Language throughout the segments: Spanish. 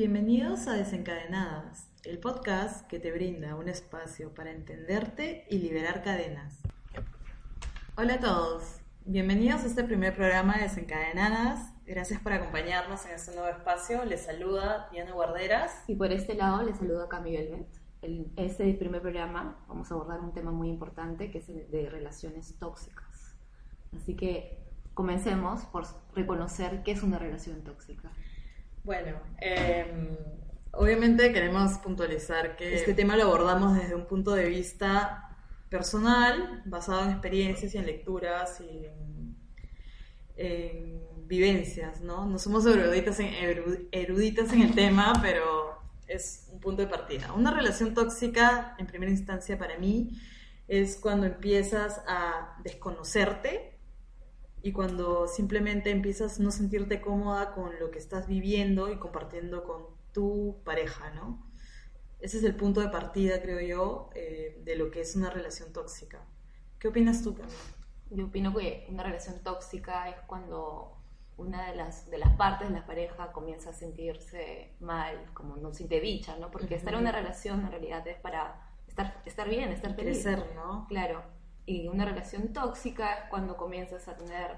Bienvenidos a Desencadenadas, el podcast que te brinda un espacio para entenderte y liberar cadenas. Hola a todos, bienvenidos a este primer programa de Desencadenadas. Gracias por acompañarnos en este nuevo espacio. Les saluda Diana Guarderas. Y por este lado les saluda Cami Velvet. En este primer programa vamos a abordar un tema muy importante que es el de relaciones tóxicas. Así que comencemos por reconocer qué es una relación tóxica. Bueno, em, obviamente queremos puntualizar que este tema lo abordamos desde un punto de vista personal, basado en experiencias y en lecturas y en, vivencias, ¿no? No somos eruditas en, eruditas en el tema, pero es un punto de partida. Una relación tóxica, en primera instancia para mí, es cuando empiezas a desconocerte y cuando simplemente empiezas no sentirte cómoda con lo que estás viviendo y compartiendo con tu pareja, ¿no? Ese es el punto de partida, creo yo, eh, de lo que es una relación tóxica. ¿Qué opinas tú, Camila? Yo opino que una relación tóxica es cuando una de las, de las partes de la pareja comienza a sentirse mal, como no siente dicha, ¿no? Porque estar en una relación en realidad es para estar, estar bien, estar feliz. Crecer, ¿no? Claro. Y una relación tóxica es cuando comienzas a tener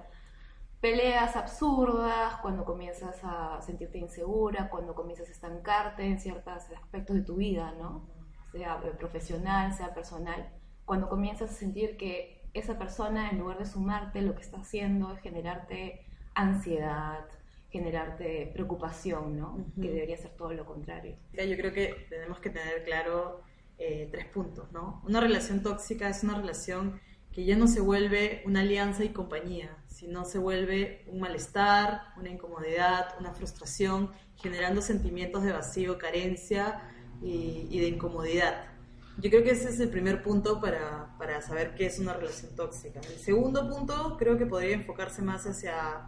peleas absurdas, cuando comienzas a sentirte insegura, cuando comienzas a estancarte en ciertos aspectos de tu vida, ¿no? Sea profesional, sea personal, cuando comienzas a sentir que esa persona, en lugar de sumarte, lo que está haciendo es generarte ansiedad, generarte preocupación, ¿no? Que debería ser todo lo contrario. Yo creo que tenemos que tener claro eh, tres puntos, ¿no? Una relación tóxica es una relación que ya no se vuelve una alianza y compañía, sino se vuelve un malestar, una incomodidad, una frustración, generando sentimientos de vacío, carencia y, de incomodidad. Yo creo que ese es el primer punto para, para, saber qué es una relación tóxica. El segundo punto creo que podría enfocarse más hacia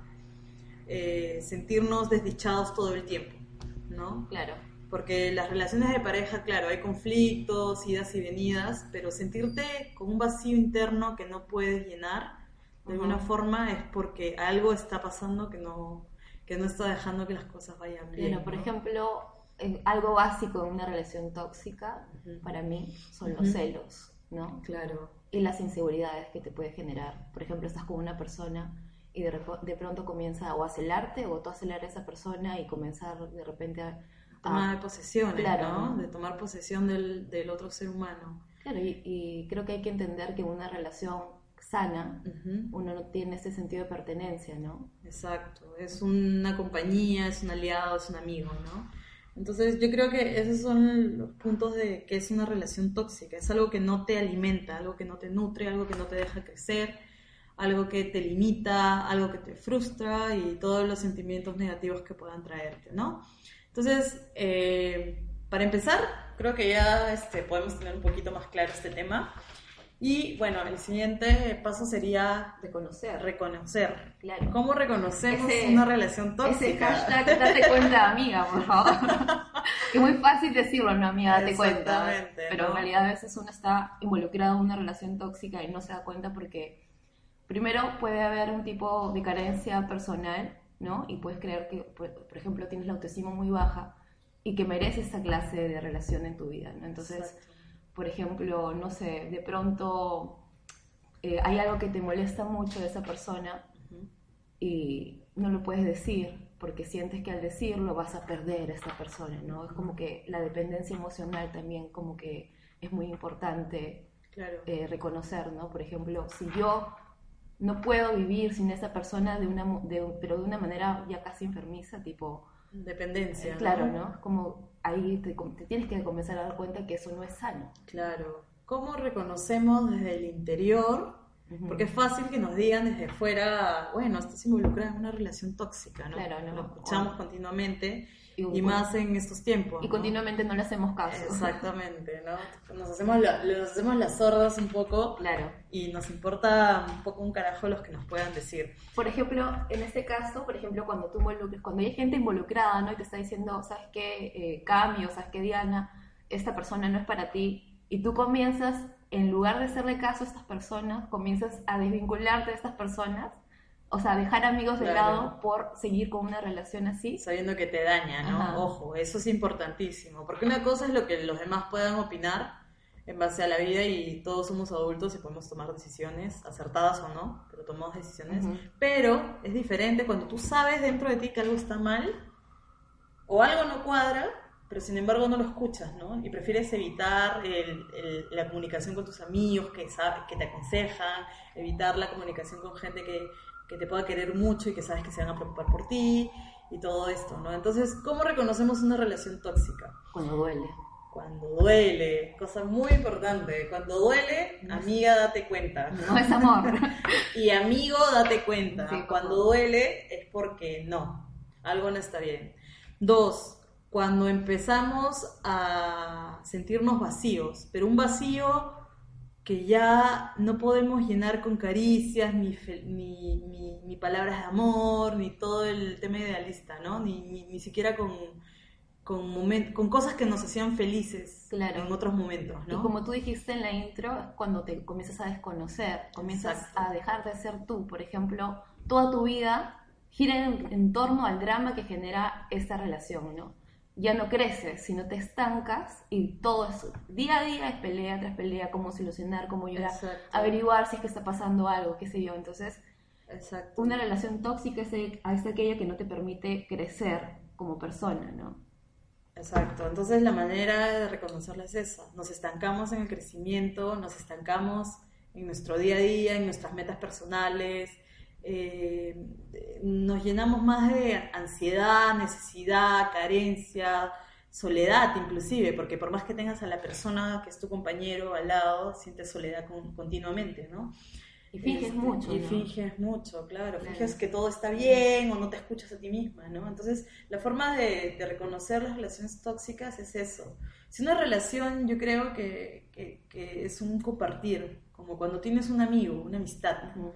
eh, sentirnos desdichados todo el tiempo, ¿no? Claro porque las relaciones de pareja, claro, hay conflictos, idas y venidas, pero sentirte con un vacío interno que no puedes llenar, de alguna forma es porque algo está pasando que no, que no está dejando que las cosas vayan bien. Bueno, por ejemplo, algo básico en una relación tóxica, para mí, son los celos, ¿no? Claro. Y las inseguridades que te puede generar. Por ejemplo, estás con una persona y de, de pronto comienza o a celarte o tú a celar a esa persona y comenzar de repente a toma de posesión, ¿no? De tomar posesión del, del, otro ser humano. Claro, y, creo que hay que entender que una relación sana uno no tiene ese sentido de pertenencia, ¿no? Exacto, es una compañía, es un aliado, es un amigo, ¿no? Entonces yo creo que esos son los puntos de que es una relación tóxica, es algo que no te alimenta, algo que no te nutre, algo que no te deja crecer, algo que te limita, algo que te frustra y todos los sentimientos negativos que puedan traerte, ¿no? Entonces, eh, para empezar, creo que ya este, podemos tener un poquito más claro este tema. Y bueno, el siguiente paso sería reconocer. Reconocer. Claro. ¿Cómo reconocemos una relación tóxica? Ese hashtag, date cuenta, amiga, por favor. es muy fácil decirlo, no, amiga, date cuenta. Pero en realidad a veces uno está involucrado en una relación tóxica y no se da cuenta porque primero puede haber un tipo de carencia personal ¿no? Y puedes creer que, por, ejemplo, tienes la autoestima muy baja y que mereces esa clase de relación en tu vida, ¿no? Entonces, por ejemplo, no sé, de pronto eh, hay algo que te molesta mucho de esa persona y no lo puedes decir porque sientes que al decirlo vas a perder a esta persona, ¿no? Es como que la dependencia emocional también como que es muy importante eh, reconocer, ¿no? Por ejemplo, si yo no puedo vivir sin esa persona de una, pero de una manera ya casi enfermiza, tipo... Dependencia. claro, ¿no? Como ahí te, tienes que comenzar a dar cuenta que eso no es sano. Claro. ¿Cómo reconocemos desde el interior? Porque es fácil que nos digan desde fuera, bueno, estás involucrada en una relación tóxica, ¿no? Claro, no. Lo escuchamos continuamente y, más en estos tiempos. Y continuamente no le hacemos caso. Exactamente, ¿no? Nos hacemos, hacemos las sordas un poco. Claro. Y nos importa un poco un carajo los que nos puedan decir. Por ejemplo, en este caso, por ejemplo, cuando tú cuando hay gente involucrada, ¿no? Y te está diciendo, ¿sabes qué? Eh, cambio, ¿sabes qué, Diana? Esta persona no es para ti. Y tú comienzas, en lugar de hacerle caso a estas personas, comienzas a desvincularte de estas personas o sea, dejar amigos de lado por seguir con una relación así. Sabiendo que te daña, ¿no? Ojo, eso es importantísimo, porque una cosa es lo que los demás puedan opinar en base a la vida y todos somos adultos y podemos tomar decisiones, acertadas o no, pero tomamos decisiones. Pero es diferente cuando tú sabes dentro de ti que algo está mal o algo no cuadra, pero sin embargo no lo escuchas, ¿no? Y prefieres evitar la comunicación con tus amigos que, que te aconsejan, evitar la comunicación con gente que, que te pueda querer mucho y que sabes que se van a preocupar por ti y todo esto, ¿no? Entonces, ¿cómo reconocemos una relación tóxica? Cuando duele cuando duele, cosa muy importante, cuando duele, amiga, date cuenta. No es amor. y amigo, date cuenta. cuando duele es porque no, algo no está bien. Dos, cuando empezamos a sentirnos vacíos, pero un vacío que ya no podemos llenar con caricias, ni, ni, palabras de amor, ni todo el tema idealista, ¿no? Ni, ni siquiera con con, con cosas que nos hacían felices en otros momentos, ¿no? Y como tú dijiste en la intro, cuando te comienzas a desconocer, comienzas a dejar de ser tú. Por ejemplo, toda tu vida gira en, torno al drama que genera esta relación, ¿no? Ya no creces, sino te estancas y todo es día a día es pelea tras pelea, cómo solucionar, cómo ayudar, averiguar si es que está pasando algo, qué sé yo. Entonces, una relación tóxica es, es aquella que no te permite crecer como persona, ¿no? Exacto, entonces la manera de reconocerla es esa, nos estancamos en el crecimiento, nos estancamos en nuestro día a día, en nuestras metas personales, eh, nos llenamos más de ansiedad, necesidad, carencia, soledad inclusive, porque por más que tengas a la persona que es tu compañero al lado, sientes soledad continuamente, ¿no? Y finges este, mucho. Y finges mucho, claro. Finges que todo está bien o no te escuchas a ti misma, ¿no? Entonces, la forma de, reconocer las relaciones tóxicas es eso. Si una relación, yo creo que, que, es un compartir, como cuando tienes un amigo, una amistad. ¿no?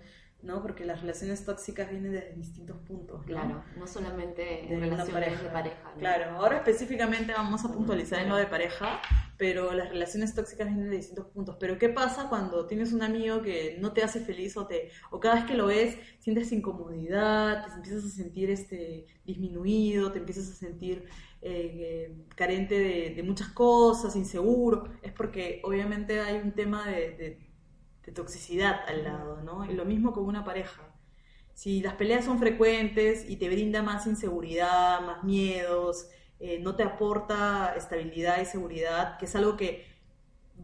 Porque las relaciones tóxicas vienen desde distintos puntos, Claro, no solamente de relaciones pareja. de pareja. Claro, ahora específicamente vamos a puntualizar en lo de pareja, pero las relaciones tóxicas vienen de distintos puntos. Pero ¿qué pasa cuando tienes un amigo que no te hace feliz o te o cada vez que lo ves sientes incomodidad, te empiezas a sentir este disminuido, te empiezas a sentir eh, carente de, muchas cosas, inseguro? Es porque obviamente hay un tema de de toxicidad al lado, ¿no? Y lo mismo con una pareja. Si las peleas son frecuentes y te brinda más inseguridad, más miedos, eh, no te aporta estabilidad y seguridad, que es algo que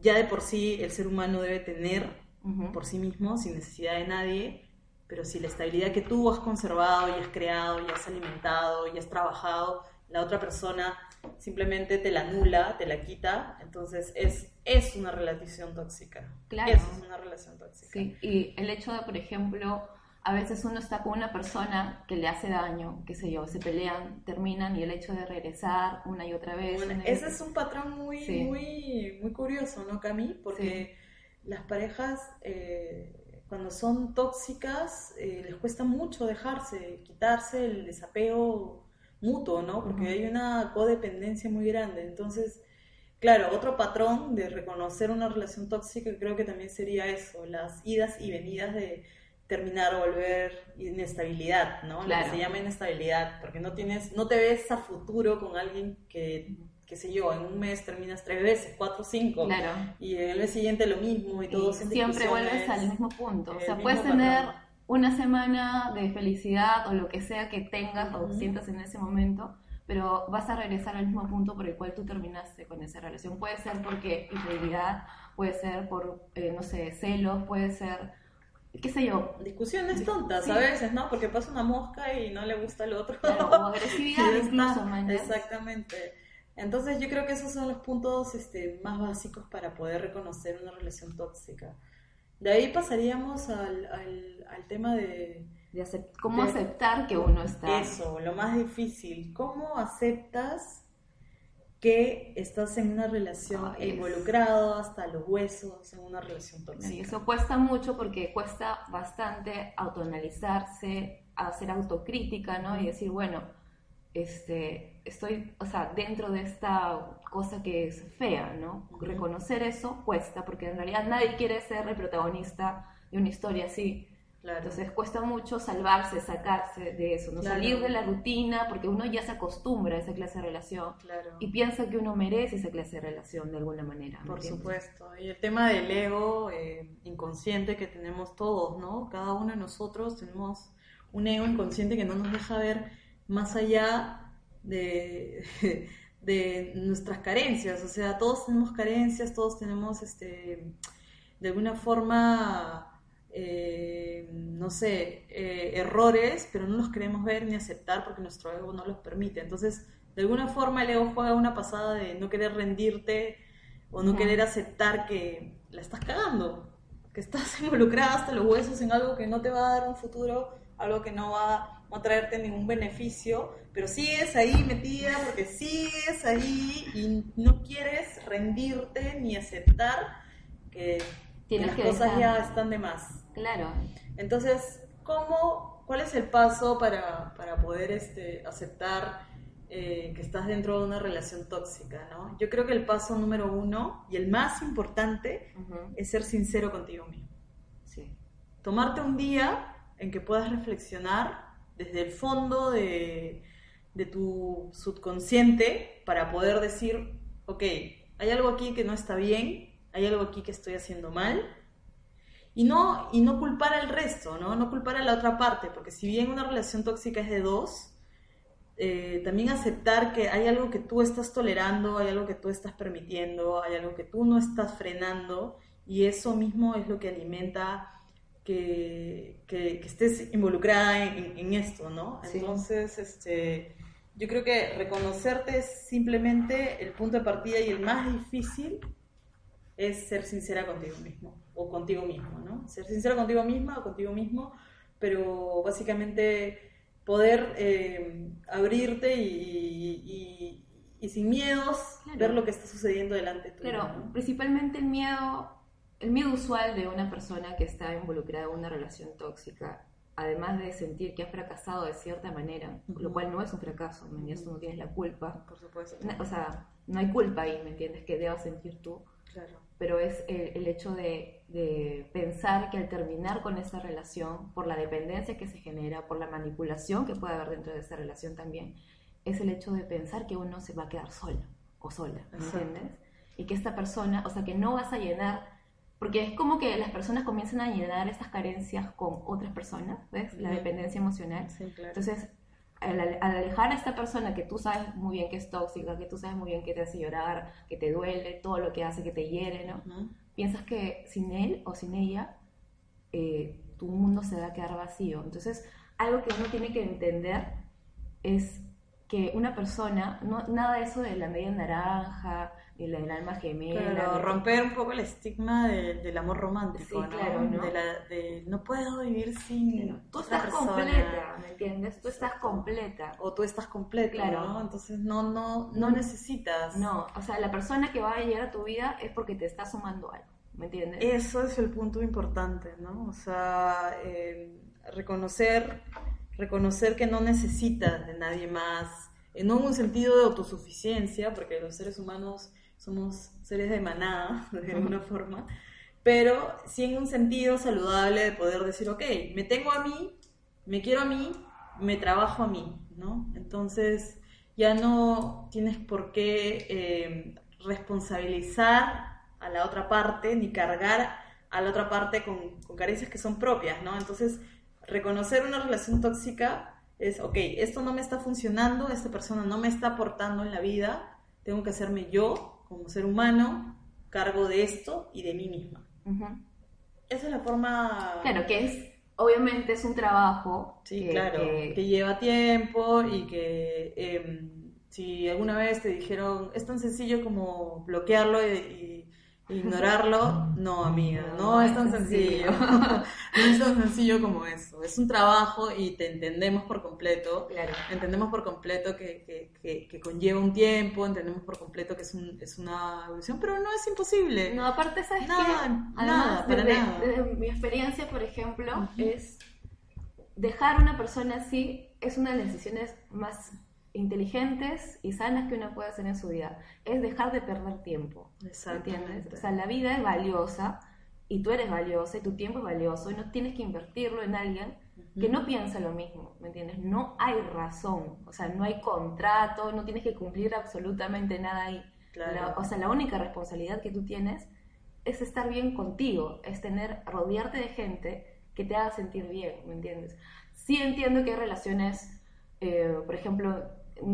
ya de por sí el ser humano debe tener por sí mismo, sin necesidad de nadie, pero si la estabilidad que tú has conservado y has creado y has alimentado y has trabajado, la otra persona simplemente te la anula, te la quita, entonces es, es una relación tóxica. Claro. es una relación tóxica. Sí, y el hecho de, por ejemplo, a veces uno está con una persona que le hace daño, qué sé yo, se pelean, terminan y el hecho de regresar una y otra vez. ese es un patrón muy, muy, muy curioso, ¿no, Cami? Porque las parejas, eh, cuando son tóxicas, eh, les cuesta mucho dejarse, quitarse el desapego mutuo, ¿no? Porque hay una codependencia muy grande. Entonces, claro, otro patrón de reconocer una relación tóxica creo que también sería eso, las idas y venidas de terminar o volver inestabilidad, ¿no? Lo que se llama inestabilidad, porque no tienes, no te ves a futuro con alguien que, qué sé yo, en un mes terminas tres veces, cuatro, cinco, claro. y en el mes siguiente lo mismo y todo. siempre vuelves al mismo punto, o sea, puedes tener una semana de felicidad o lo que sea que tengas o sientas en ese momento, pero vas a regresar al mismo punto por el cual tú terminaste con esa relación. Puede ser porque infidelidad, puede ser por, eh, no sé, celos, puede ser, qué sé yo. Discusiones tontas a veces, ¿no? Porque pasa una mosca y no le gusta el otro. o agresividad incluso, Exactamente. Entonces yo creo que esos son los puntos este, más básicos para poder reconocer una relación tóxica. De ahí pasaríamos al, al, tema de... ¿Cómo aceptar que uno está... Eso, lo más difícil. ¿Cómo aceptas que estás en una relación involucrado hasta los huesos, en una relación tóxica? Y eso cuesta mucho porque cuesta bastante autoanalizarse, hacer autocrítica, ¿no? Y decir, bueno, este, estoy, o sea, dentro de esta cosa que es fea, ¿no? Reconocer eso cuesta, porque en realidad nadie quiere ser el protagonista de una historia así. Entonces cuesta mucho salvarse, sacarse de eso, no salir de la rutina, porque uno ya se acostumbra a esa clase de relación y piensa que uno merece esa clase de relación de alguna manera. Por supuesto. Y el tema del ego eh, inconsciente que tenemos todos, ¿no? Cada uno de nosotros tenemos un ego inconsciente que no nos deja ver más allá de, de nuestras carencias. O sea, todos tenemos carencias, todos tenemos, este, de alguna forma eh, no sé, eh, errores, pero no los queremos ver ni aceptar porque nuestro ego no los permite. Entonces, de alguna forma el ego juega una pasada de no querer rendirte o no querer aceptar que la estás cagando, que estás involucrada hasta los huesos en algo que no te va a dar un futuro, algo que no va a traerte ningún beneficio, pero sigues ahí metida porque sigues ahí y no quieres rendirte ni aceptar que las cosas ya están de más. Claro. Entonces, ¿cómo, ¿cuál es el paso para, poder este, aceptar eh, que estás dentro de una relación tóxica? ¿no? Yo creo que el paso número uno y el más importante es ser sincero contigo mismo. Sí. Tomarte un día en que puedas reflexionar desde el fondo de, de tu subconsciente para poder decir, ok, hay algo aquí que no está bien, hay algo aquí que estoy haciendo mal y no, y no culpar al resto, ¿no? No culpar a la otra parte, porque si bien una relación tóxica es de dos, eh, también aceptar que hay algo que tú estás tolerando, hay algo que tú estás permitiendo, hay algo que tú no estás frenando, y eso mismo es lo que alimenta que, que, estés involucrada en, esto, ¿no? Entonces, este, yo creo que reconocerte es simplemente el punto de partida y el más difícil es ser sincera contigo mismo o contigo mismo, ¿no? Ser sincera contigo misma o contigo mismo, pero básicamente poder eh, abrirte y, sin miedos ver lo que está sucediendo delante tuyo. Claro, principalmente el miedo, el miedo usual de una persona que está involucrada en una relación tóxica, además de sentir que ha fracasado de cierta manera, lo cual no es un fracaso, ¿me entiendes? Tú no tienes la culpa. Por supuesto. O sea, no hay culpa ahí, ¿me entiendes? Que debas sentir tú. Claro pero es el, hecho de, pensar que al terminar con esa relación, por la dependencia que se genera, por la manipulación que puede haber dentro de esa relación también, es el hecho de pensar que uno se va a quedar solo o sola, ¿me entiendes? Y que esta persona, o sea, que no vas a llenar, porque es como que las personas comienzan a llenar estas carencias con otras personas, ¿ves? La dependencia emocional. Sí, claro. Entonces, al, alejar a esta persona que tú sabes muy bien que es tóxica, que tú sabes muy bien que te hace llorar, que te duele, todo lo que hace, que te hiere, ¿no? Piensas que sin él o sin ella, eh, tu mundo se va a quedar vacío. Entonces, algo que uno tiene que entender es que una persona, no, nada de eso de la media naranja, y la del alma gemela. romper un poco el estigma del amor romántico, ¿no? Claro, ¿no? De, la, de no puedo vivir sin. Tú estás completa, ¿me entiendes? Tú estás completa. O tú estás completa, claro. ¿no? Entonces no, no, no necesitas. No, o sea, la persona que va a llegar a tu vida es porque te está sumando algo, ¿me entiendes? Eso es el punto importante, ¿no? O sea, eh, reconocer, reconocer que no necesitas de nadie más. No en un sentido de autosuficiencia, porque los seres humanos somos seres de manada, de alguna forma, pero sí en un sentido saludable de poder decir, ok, me tengo a mí, me quiero a mí, me trabajo a mí, ¿no? Entonces ya no tienes por qué eh, responsabilizar a la otra parte ni cargar a la otra parte con, con carencias que son propias, ¿no? Entonces, reconocer una relación tóxica es, ok, esto no me está funcionando, esta persona no me está aportando en la vida, tengo que hacerme yo como ser humano cargo de esto y de mí misma. Esa es la forma... Claro, que es, obviamente es un trabajo. Sí, claro, que... lleva tiempo y que em, si alguna vez te dijeron, es tan sencillo como bloquearlo y Ignorarlo, no, amiga, no, es tan sencillo. no es tan sencillo como eso. Es un trabajo y te entendemos por completo. Claro. Entendemos por completo que, que, que, conlleva un tiempo, entendemos por completo que es, un, es una evolución, pero no es imposible. No, aparte, ¿sabes nada, Nada, para desde, nada. Desde mi experiencia, por ejemplo, es dejar a una persona así es una de las decisiones más inteligentes y sanas que uno puede hacer en su vida. Es dejar de perder tiempo. ¿Entiendes? O sea, la vida es valiosa y tú eres valiosa y tu tiempo es valioso y no tienes que invertirlo en alguien que no piensa lo mismo, ¿me entiendes? No hay razón, o sea, no hay contrato, no tienes que cumplir absolutamente nada ahí. o sea, la única responsabilidad que tú tienes es estar bien contigo, es tener, rodearte de gente que te haga sentir bien, ¿me entiendes? Sí entiendo que hay relaciones, eh, por ejemplo,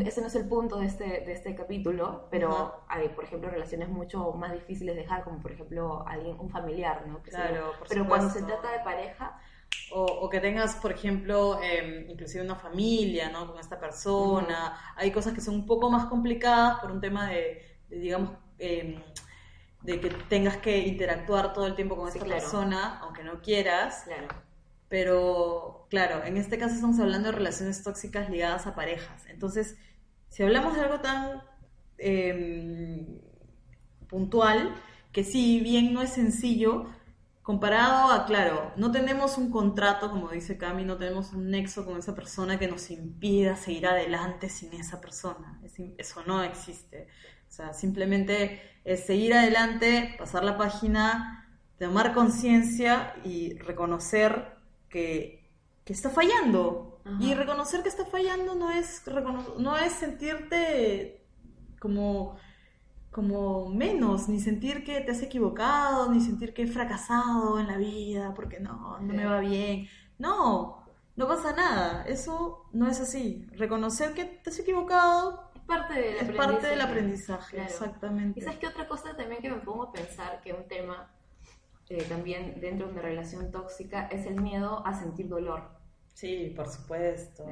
ese no es el punto de este, de este capítulo, pero hay, por ejemplo, relaciones mucho más difíciles de dejar, como por ejemplo alguien, un familiar, ¿no? claro, pero cuando se trata de pareja... O, que tengas, por ejemplo, em, inclusive una familia, ¿no? Con esta persona. Hay cosas que son un poco más complicadas por un tema de, digamos, em, de que tengas que interactuar todo el tiempo con esta persona, aunque no quieras. Claro. Pero, claro, en este caso estamos hablando de relaciones tóxicas ligadas a parejas. Entonces, si hablamos de algo tan em, puntual, que si bien no es sencillo, comparado a, claro, no tenemos un contrato, como dice Cami, no tenemos un nexo con esa persona que nos impida seguir adelante sin esa persona. Eso no existe. O sea, simplemente es seguir adelante, pasar la página, tomar conciencia y reconocer que, está fallando. Y reconocer que está fallando no es, no es sentirte como, como menos, ni sentir que te has equivocado, ni sentir que he fracasado en la vida, porque no, no me va bien. No, no pasa nada. Eso no es así. Reconocer que te has equivocado es parte del es aprendizaje. Parte del aprendizaje Exactamente. Y sabes que otra cosa también que me pongo a pensar, que un tema eh, también dentro de una relación tóxica es el miedo a sentir dolor. Sí, por supuesto.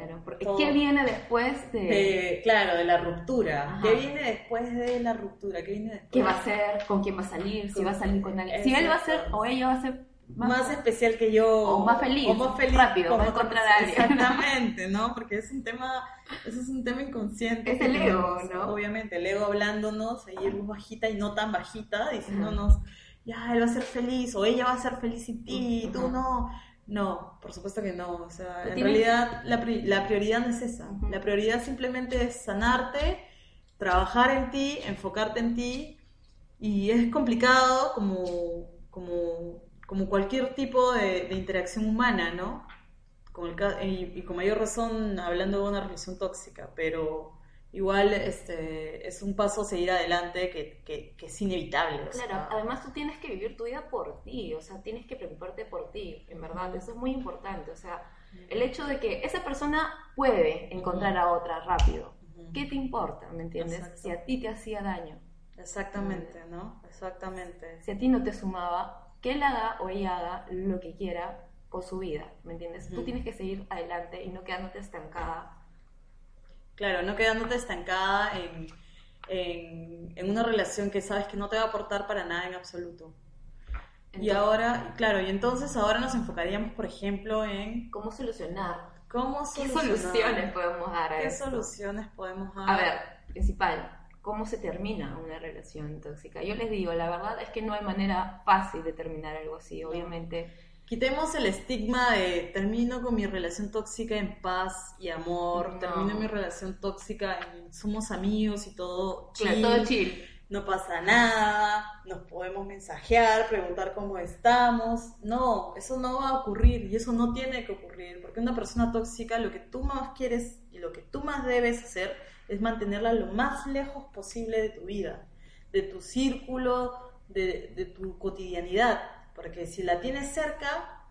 ¿Qué viene después de... Claro, de la ruptura. ¿Qué viene después de la ruptura? ¿Qué viene después? ¿Qué va a hacer? ¿Con quién va a salir? ¿Si va a salir con alguien? Si él va a ser o ella va a ser más, especial que yo. O más feliz. O más feliz. Rápido, va a encontrar a alguien. Exactamente, ¿no? Porque es un tema, eso es un tema inconsciente. Es el ego, ¿no? Obviamente, el ego hablándonos, ahí luz bajita y no tan bajita, diciéndonos ya, él va a ser feliz o ella va a ser feliz sin ti, y tú no. No, por supuesto que no. O sea, en realidad la, la, prioridad no es esa. La prioridad simplemente es sanarte, trabajar en ti, enfocarte en ti. Y es complicado como, como, como cualquier tipo de, interacción humana, ¿no? Con el, y con mayor razón hablando de una relación tóxica, pero igual este, es un paso a seguir adelante que, que, es inevitable. Claro, además tú tienes que vivir tu vida por ti, o sea, tienes que preocuparte por ti, en verdad, eso es muy importante, o sea, el hecho de que esa persona puede encontrar a otra rápido, ¿qué te importa, me entiendes? Si a ti te hacía daño. Exactamente, ¿no? Exactamente. Si a ti no te sumaba, que él haga o ella haga lo que quiera con su vida, ¿me entiendes? Tú tienes que seguir adelante y no quedándote estancada Claro, no quedándote estancada en, en, una relación que sabes que no te va a aportar para nada en absoluto. y ahora, claro, y entonces ahora nos enfocaríamos, por ejemplo, en... ¿Cómo solucionar? ¿Cómo solucionar? ¿Qué soluciones podemos dar a ¿Qué soluciones podemos dar? A ver, principal, ¿cómo se termina una relación tóxica? Yo les digo, la verdad es que no hay manera fácil de terminar algo así, obviamente Quitemos el estigma de termino con mi relación tóxica en paz y amor, termino mi relación tóxica en somos amigos y todo chill. todo chill. No pasa nada, nos podemos mensajear, preguntar cómo estamos. No, eso no va a ocurrir y eso no tiene que ocurrir, porque una persona tóxica lo que tú más quieres y lo que tú más debes hacer es mantenerla lo más lejos posible de tu vida, de tu círculo, de, de tu cotidianidad porque si la tienes cerca,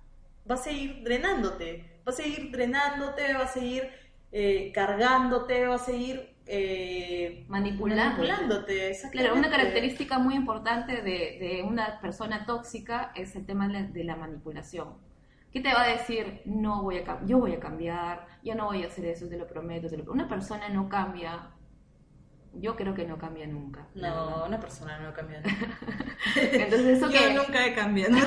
va a seguir drenándote, va a seguir drenándote, va a seguir eh, cargándote, va a seguir eh, manipulándote. Claro, una característica muy importante de, una persona tóxica es el tema de la manipulación. ¿Qué te va a decir? No voy a yo voy a cambiar, yo no voy a hacer eso, te lo prometo, te lo prometo. Una persona no cambia yo creo que no cambia nunca. No, una persona no cambia nunca. Entonces, ¿eso Yo nunca he cambiado.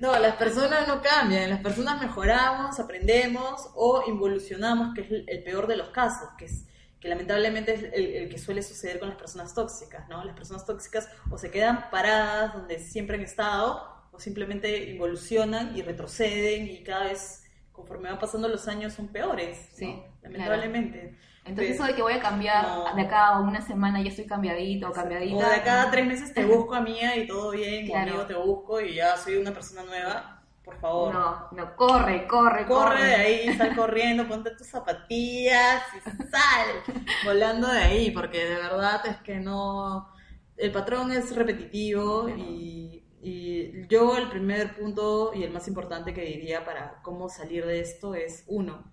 No, las personas no cambian, las personas mejoramos, aprendemos o involucionamos, que es el peor de los casos, que es que lamentablemente es el, que suele suceder con las personas tóxicas, ¿no? Las personas tóxicas o se quedan paradas donde siempre han estado o simplemente involucionan y retroceden y cada vez conforme van pasando los años son peores, sí, lamentablemente. Entonces eso de que voy a cambiar de acá a una semana ya estoy cambiadito o cambiadita. O de cada tres meses te busco a mía y todo bien, conmigo te busco y ya soy una persona nueva. Por favor. No, no, corre, corre, corre. Corre de ahí, sal corriendo, ponte tus zapatillas y sal volando de ahí, porque de verdad es que no... El patrón es repetitivo y, y yo el primer punto y el más importante que diría para cómo salir de esto es, uno,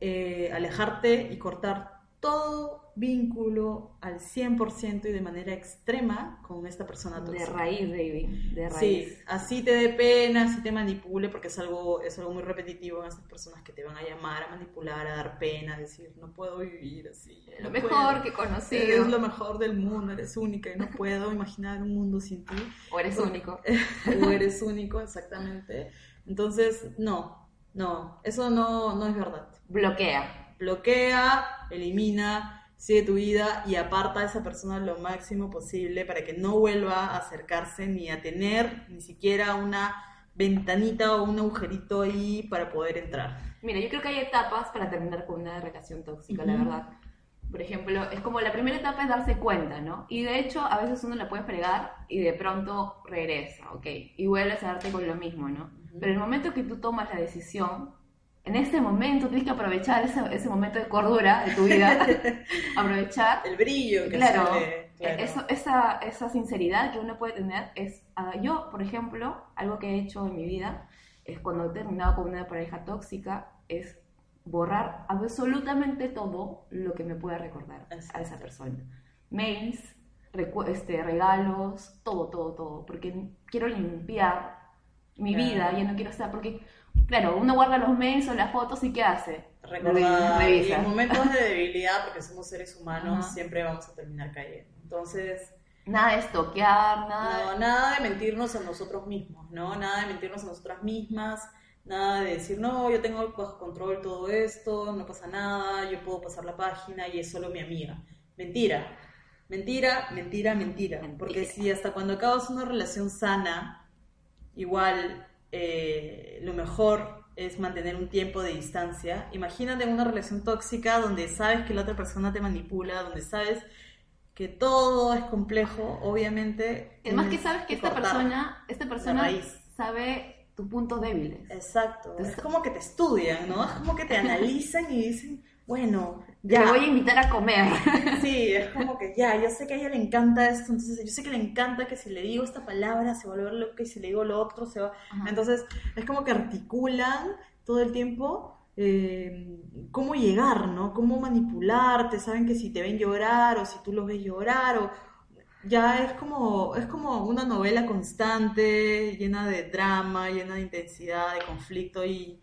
eh, alejarte y cortar todo vínculo al 100% y de manera extrema con esta persona tóxica. De raíz, baby, de raíz. Sí, así te dé pena, así te manipule, porque es algo, es algo muy repetitivo en estas personas que te van a llamar, a manipular, a dar pena, a decir, no puedo vivir así. Lo mejor que conocí. Es lo mejor del mundo, eres única y no puedo imaginar un mundo sin ti. O eres único. o eres único, exactamente. Entonces, no, no, eso no, no es verdad. Bloquea. Bloquea, elimina, sigue tu vida y aparta a esa persona lo máximo posible para que no vuelva a acercarse ni a tener ni siquiera una ventanita o un agujerito ahí para poder entrar. Mira, yo creo que hay etapas para terminar con una relación tóxica, la verdad. Por ejemplo, es como la primera etapa es darse cuenta, ¿no? Y de hecho, a veces uno la puede fregar y de pronto regresa, ¿ok? Y vuelves a darte con lo mismo, ¿no? Pero el momento que tú tomas la decisión, en este momento tienes que aprovechar ese, ese momento de cordura de tu vida, aprovechar. El brillo que claro, Eso, esa, esa sinceridad que uno puede tener es, ah, yo, por ejemplo, algo que he hecho en mi vida es cuando he terminado con una pareja tóxica, es borrar absolutamente todo lo que me pueda recordar a esa persona. Mails, este, regalos, todo, todo, todo, porque quiero limpiar mi vida, ya no quiero estar, porque claro, uno guarda los o las fotos y ¿qué hace? Recordar. Y en momentos de debilidad, porque somos seres humanos, siempre vamos a terminar cayendo. Entonces... Nada de estoquear, nada... No, nada de mentirnos a nosotros mismos, ¿no? Nada de mentirnos a nosotras mismas, nada de decir, no, yo tengo bajo control todo esto, no pasa nada, yo puedo pasar la página y es solo mi amiga. Mentira. Mentira, mentira, mentira. mentira. Porque si hasta cuando acabas una relación sana, igual eh, lo mejor es mantener un tiempo de distancia. Imagínate una relación tóxica donde sabes que la otra persona te manipula, donde sabes que todo es complejo, obviamente. Es más que sabes que, esta persona, esta persona sabe tus puntos débiles. Exacto. es como que te estudian, ¿no? Es como que te analizan y dicen, bueno, ya. Te voy a invitar a comer. Sí, es como que ya, yo sé que a ella le encanta esto, entonces yo sé que le encanta que si le digo esta palabra se va a volver loca y si le digo lo otro se va. Entonces, es como que articulan todo el tiempo eh, cómo llegar, ¿no? Cómo manipularte, saben que si te ven llorar o si tú los ves llorar o ya es como es como una novela constante, llena de drama, llena de intensidad, de conflicto y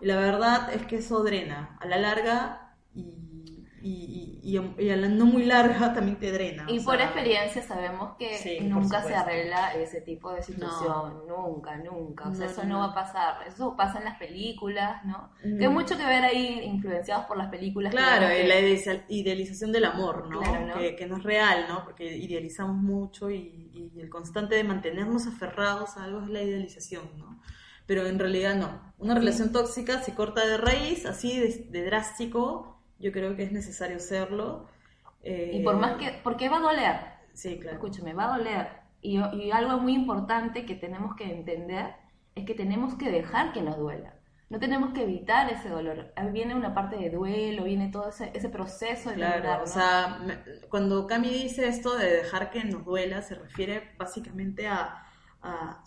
y la verdad es que eso drena. A la larga y, y, y, a la no muy larga también te drena. Y por experiencia sabemos que nunca se arregla ese tipo de situación. Nunca, nunca. O sea, eso no, va a pasar. Eso pasa en las películas, ¿no? Que hay mucho que ver ahí influenciados por las películas. Claro, y la idealización del amor, ¿no? Que, que, no es real, ¿no? Porque idealizamos mucho y, y el constante de mantenernos aferrados a algo es la idealización, ¿no? pero en realidad no. Una relación tóxica se corta de raíz, así de, drástico, yo creo que es necesario hacerlo. y por más que, porque va a doler. Sí, claro. Escúchame, va a doler. Y, y, algo muy importante que tenemos que entender es que tenemos que dejar que nos duela. No tenemos que evitar ese dolor. Viene una parte de duelo, viene todo ese, ese proceso de Claro, o sea, cuando Cami dice esto de dejar que nos duela, se refiere básicamente a a,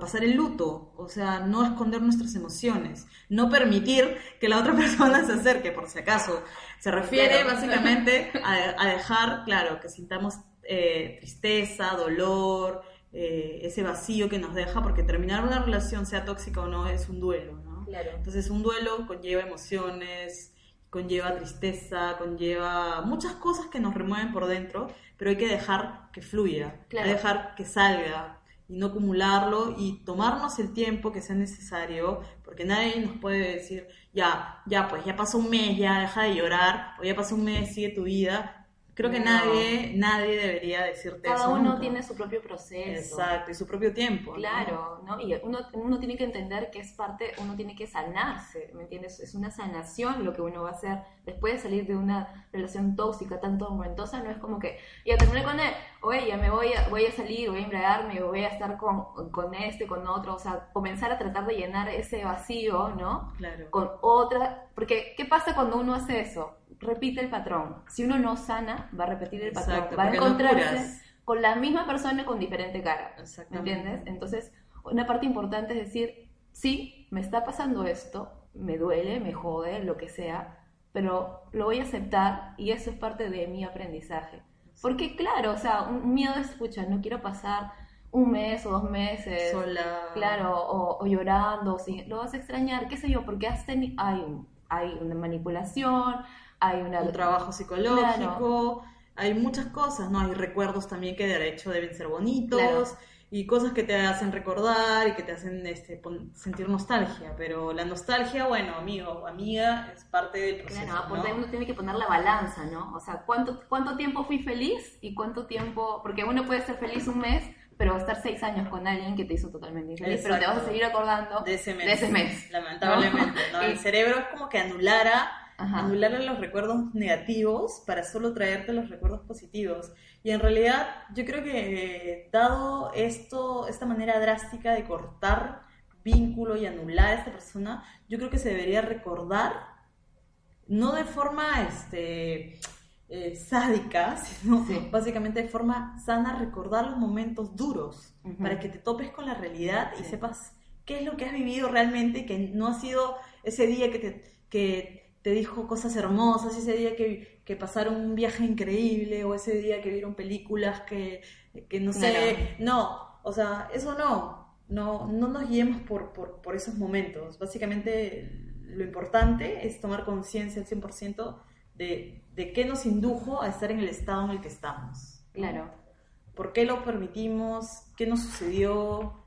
pasar el luto, o sea, no esconder nuestras emociones, no permitir que la otra persona se acerque, por si acaso. Se refiere básicamente a, dejar, claro, que sintamos eh, tristeza, dolor, eh, ese vacío que nos deja, porque terminar una relación, sea tóxica o no, es un duelo, ¿no? Claro. Entonces, un duelo conlleva emociones, conlleva tristeza, conlleva muchas cosas que nos remueven por dentro, pero hay que dejar que fluya, hay que dejar que salga, y no acumularlo y tomarnos el tiempo que sea necesario, porque nadie nos puede decir, ya, ya, pues ya pasó un mes, ya deja de llorar, o ya pasó un mes, sigue tu vida. Creo que nadie, nadie debería decirte Cada eso. Cada uno tiene su propio proceso. Exacto, y su propio tiempo. Claro, ¿no? Y uno, uno tiene que entender que es parte, uno tiene que sanarse, ¿me entiendes? Es una sanación lo que uno va a hacer después de salir de una relación tóxica tan tormentosa. No es como que ya terminé con él, o ya me voy a, voy a salir, voy a embriagarme, voy a estar con, con este, con otro. O sea, comenzar a tratar de llenar ese vacío, ¿no? Claro. Con otra. Porque, ¿qué pasa cuando uno hace eso? repite el patrón. Si uno no sana, va a repetir el patrón. va a encontrarse con la misma persona con diferente cara. ¿Me entiendes? Entonces, una parte importante es decir, sí, me está pasando esto, me duele, me jode, lo que sea, pero lo voy a aceptar y eso es parte de mi aprendizaje. Porque claro, o sea, un miedo es, escucha, no quiero pasar un mes o dos meses sola, claro, o, llorando, o lo vas a extrañar, qué sé yo, porque hay, hay una manipulación, hay un trabajo psicológico, hay muchas cosas, ¿no? Hay recuerdos también que de hecho deben ser bonitos. Y cosas que te hacen recordar y que te hacen este, sentir nostalgia. Pero la nostalgia, bueno, amigo, amiga, es parte del proceso. Claro, porque uno tiene que poner la balanza, ¿no? O sea, ¿cuánto, ¿cuánto tiempo fui feliz y cuánto tiempo...? Porque uno puede ser feliz un mes, pero estar seis años con alguien que te hizo totalmente infeliz, pero te vas a seguir acordando de ese mes. De ese mes lamentablemente, ¿no? El cerebro es como que anulara anular los recuerdos negativos para solo traerte los recuerdos positivos. Y en realidad yo creo que dado esto, esta manera drástica de cortar vínculo y anular a esta persona, yo creo que se debería recordar, no de forma este, eh, sádica, sino básicamente de forma sana, recordar los momentos duros, para que te topes con la realidad y sepas qué es lo que has vivido realmente y que no ha sido ese día que te... Que te dijo cosas hermosas, ese día que, que, pasaron un viaje increíble, o ese día que vieron películas que, que no sé, no, o sea, eso no, no, no nos guiemos por, por, por esos momentos. Básicamente lo importante es tomar conciencia al 100% de, de qué nos indujo a estar en el estado en el que estamos. Claro. ¿Por qué lo permitimos? ¿Qué nos sucedió?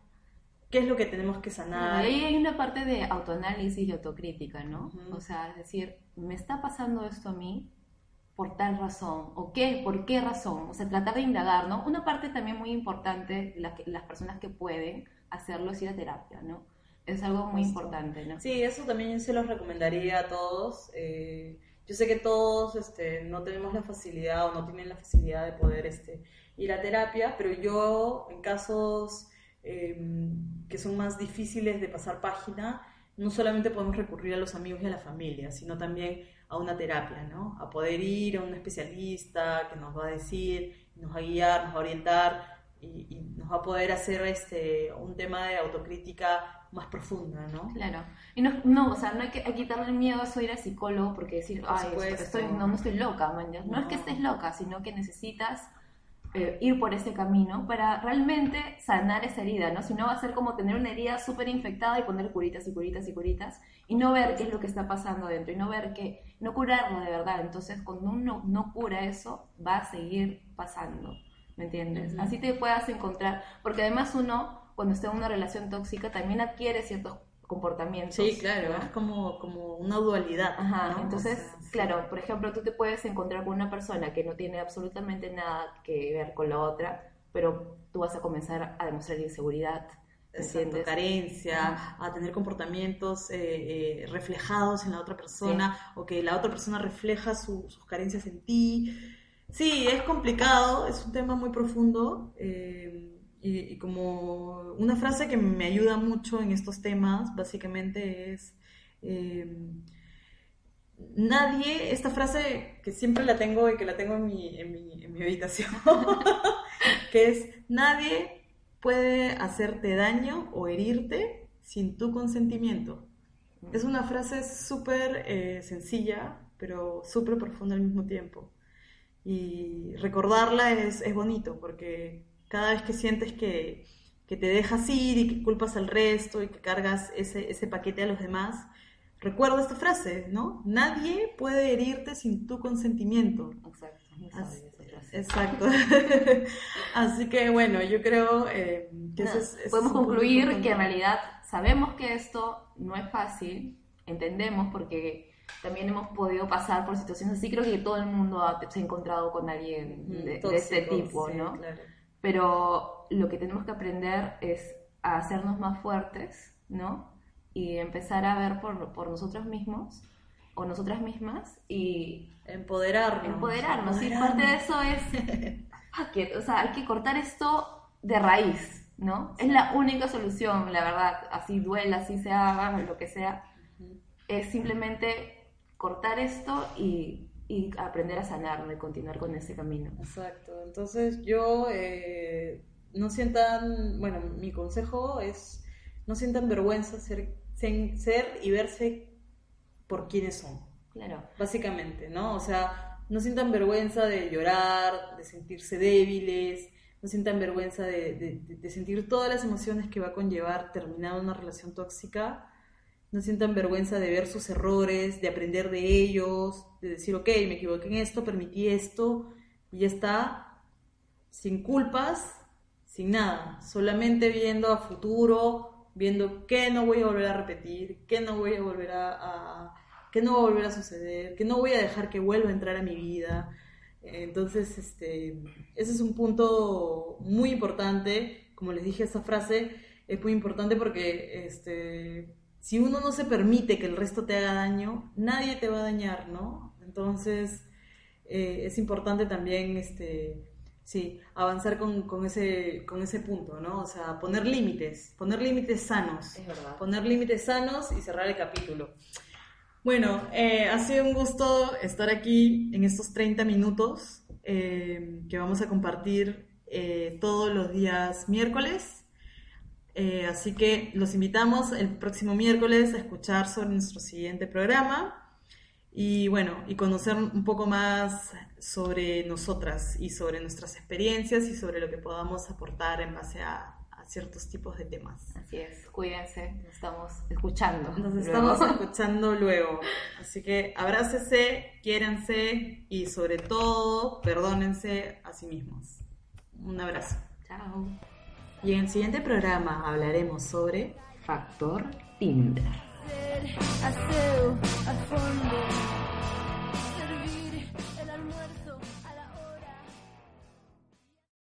qué es lo que tenemos que sanar. Ahí hay una parte de autoanálisis y autocrítica, ¿no? O sea, es decir, ¿me está pasando esto a mí por tal razón? ¿O qué? ¿Por qué razón? O sea, tratar de indagar, ¿no? Una parte también muy importante, las, las personas que pueden hacerlo es ir a terapia, ¿no? Es algo muy importante, ¿no? Sí, eso también se los recomendaría a todos. Eh, yo sé que todos este, no tenemos la facilidad o no tienen la facilidad de poder este, ir a terapia, pero yo en casos Em, que son más difíciles de pasar página, no solamente podemos recurrir a los amigos y a la familia, sino también a una terapia, ¿no? A poder ir a un especialista que nos va a decir, nos va a guiar, nos va a orientar y, nos va a poder hacer este, un tema de autocrítica más profunda, ¿no? Claro. Y no, no o sea, no hay que quitarle el miedo a eso ir al psicólogo porque decir, ay, estoy, no, no estoy loca, man. No, no es que estés loca, sino que necesitas eh, ir por ese camino para realmente sanar esa herida, ¿no? Si no va a ser como tener una herida súper infectada y poner curitas y curitas y curitas y no ver qué es lo que está pasando dentro y no ver que, no curarlo de verdad. Entonces, cuando uno no cura eso, va a seguir pasando, ¿me entiendes? Así te puedas encontrar, porque además uno, cuando está en una relación tóxica, también adquiere ciertos comportamientos. Sí, claro, es como, como una dualidad. Ajá, entonces, claro, por ejemplo, tú te puedes encontrar con una persona que no tiene absolutamente nada que ver con la otra, pero tú vas a comenzar a demostrar inseguridad. Exacto, carencia, a tener comportamientos eh, eh, reflejados en la otra persona o que la otra persona refleja sus carencias en ti. Sí, es complicado, es un tema muy profundo. Eh, y, como una frase que me ayuda mucho en estos temas, básicamente es, em, nadie, esta frase que siempre la tengo y que la tengo en mi, en mi, en mi habitación, que es, nadie puede hacerte daño o herirte sin tu consentimiento. Es una frase súper eh, sencilla, pero súper profunda al mismo tiempo. Y recordarla es, es bonito porque cada vez que sientes que, te dejas ir y que culpas al resto y que cargas ese, ese paquete a los demás, recuerda esta frase, ¿no? Nadie puede herirte sin tu consentimiento. Exacto. exacto. Así que bueno, yo creo eh, que eso es, Podemos concluir que en realidad sabemos que esto no es fácil, entendemos porque también hemos podido pasar por situaciones así. Creo que todo el mundo se ha encontrado con alguien de, este tipo, ¿no? Pero lo que tenemos que aprender es a hacernos más fuertes, ¿no? Y empezar a ver por, por nosotros mismos o nosotras mismas y empoderarnos. Empoderarnos, y parte de eso es, o sea, hay que cortar esto de raíz, ¿no? Es la única solución, la verdad, así duela, así se haga, lo que sea, es simplemente cortar esto y, y aprender a sanarlo y continuar con ese camino. Exacto, entonces yo eh, no sientan, bueno, mi consejo es no sientan vergüenza ser, ser y verse por quienes son. Claro. Básicamente, ¿no? O sea, no sientan vergüenza de llorar, de sentirse débiles, no sientan vergüenza de, de, sentir todas las emociones que va a conllevar terminar una relación tóxica. No sientan vergüenza de ver sus errores, de aprender de ellos, de decir, ok, me equivoqué en esto, permití esto, y ya está, sin culpas, sin nada, solamente viendo a futuro, viendo qué no voy a volver a repetir, qué no voy a volver a que no a suceder, que no voy a dejar que vuelva a entrar a mi vida. Entonces, este, ese es un punto muy importante. Como les dije, esa frase es muy importante porque este, si uno no se permite que el resto te haga daño, nadie te va a dañar, ¿no? Entonces, eh, es importante también, este, sí, avanzar con, con, ese, con ese punto, ¿no? O sea, poner límites, poner límites sanos. Es verdad. Poner límites sanos y cerrar el capítulo. Bueno, eh, ha sido un gusto estar aquí en estos 30 minutos eh, que vamos a compartir eh, todos los días miércoles. Así que los invitamos el próximo miércoles a escuchar sobre nuestro siguiente programa y bueno, y conocer un poco más sobre nosotras y sobre nuestras experiencias y sobre lo que podamos aportar en base a, ciertos tipos de temas. Así es, cuídense, nos estamos escuchando. Nos estamos escuchando luego. Así que abrácese, quiéranse y sobre todo perdónense a sí mismos. Un abrazo. Chao. Y en el siguiente programa hablaremos sobre Factor Tinder.